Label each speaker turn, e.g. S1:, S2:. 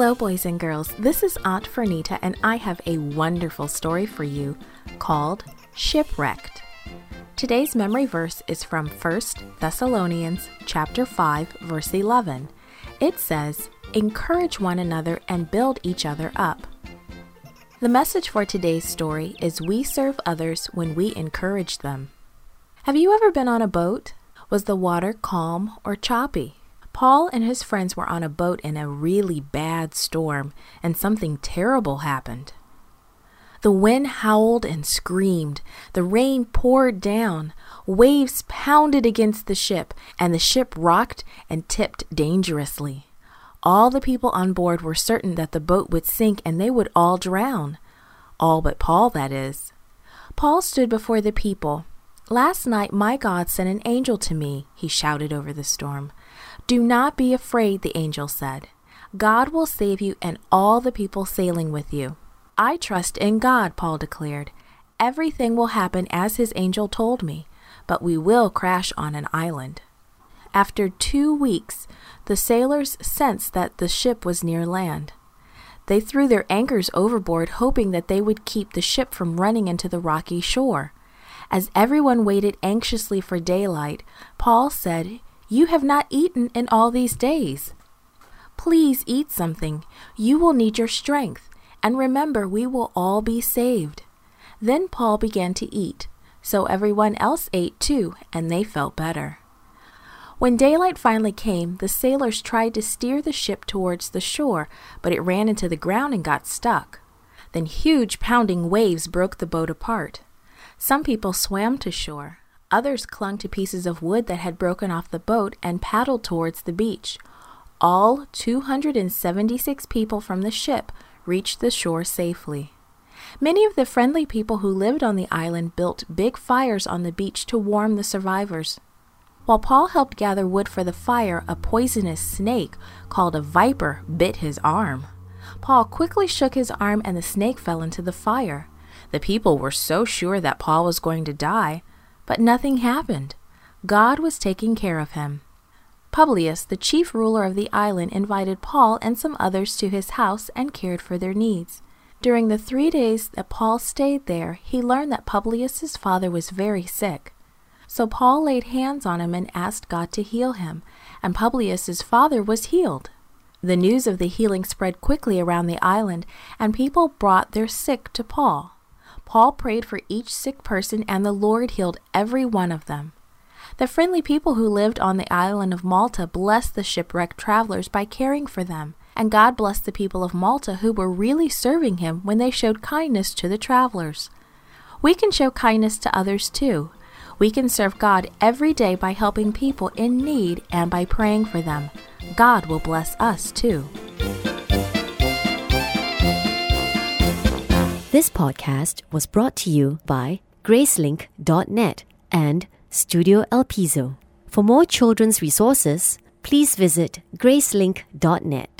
S1: Hello, boys and girls. This is Aunt Fernita, and I have a wonderful story for you called Shipwrecked. Today's memory verse is from 1 Thessalonians chapter 5 verse 11. It says, "Encourage one another and build each other up." The message for today's story is we serve others when we encourage them. Have you ever been on a boat? Was the water calm or choppy? Paul and his friends were on a boat in a really bad storm, and something terrible happened. The wind howled and screamed. The rain poured down. Waves pounded against the ship, and the ship rocked and tipped dangerously. All the people on board were certain that the boat would sink and they would all drown. All but Paul, that is. Paul stood before the people. Last night my God sent an angel to me, he shouted over the storm. Do not be afraid, the angel said. God will save you and all the people sailing with you. I trust in God, Paul declared. Everything will happen as his angel told me, but we will crash on an island. After two weeks, the sailors sensed that the ship was near land. They threw their anchors overboard, hoping that they would keep the ship from running into the rocky shore. As everyone waited anxiously for daylight, Paul said, You have not eaten in all these days. Please eat something. You will need your strength and remember we will all be saved. Then Paul began to eat, so everyone else ate too, and they felt better. When daylight finally came, the sailors tried to steer the ship towards the shore, but it ran into the ground and got stuck. Then huge pounding waves broke the boat apart. Some people swam to shore. Others clung to pieces of wood that had broken off the boat and paddled towards the beach. All 276 people from the ship reached the shore safely. Many of the friendly people who lived on the island built big fires on the beach to warm the survivors. While Paul helped gather wood for the fire, a poisonous snake called a viper bit his arm. Paul quickly shook his arm and the snake fell into the fire. The people were so sure that Paul was going to die, but nothing happened. God was taking care of him. Publius, the chief ruler of the island, invited Paul and some others to his house and cared for their needs. During the three days that Paul stayed there, he learned that Publius's father was very sick. So Paul laid hands on him and asked God to heal him, and Publius's father was healed. The news of the healing spread quickly around the island, and people brought their sick to Paul. Paul prayed for each sick person, and the Lord healed every one of them. The friendly people who lived on the island of Malta blessed the shipwrecked travelers by caring for them, and God blessed the people of Malta who were really serving Him when they showed kindness to the travelers. We can show kindness to others too. We can serve God every day by helping people in need and by praying for them. God will bless us too.
S2: This podcast was brought to you by Gracelink.net and Studio El Piso. For more children's resources, please visit gracelink.net.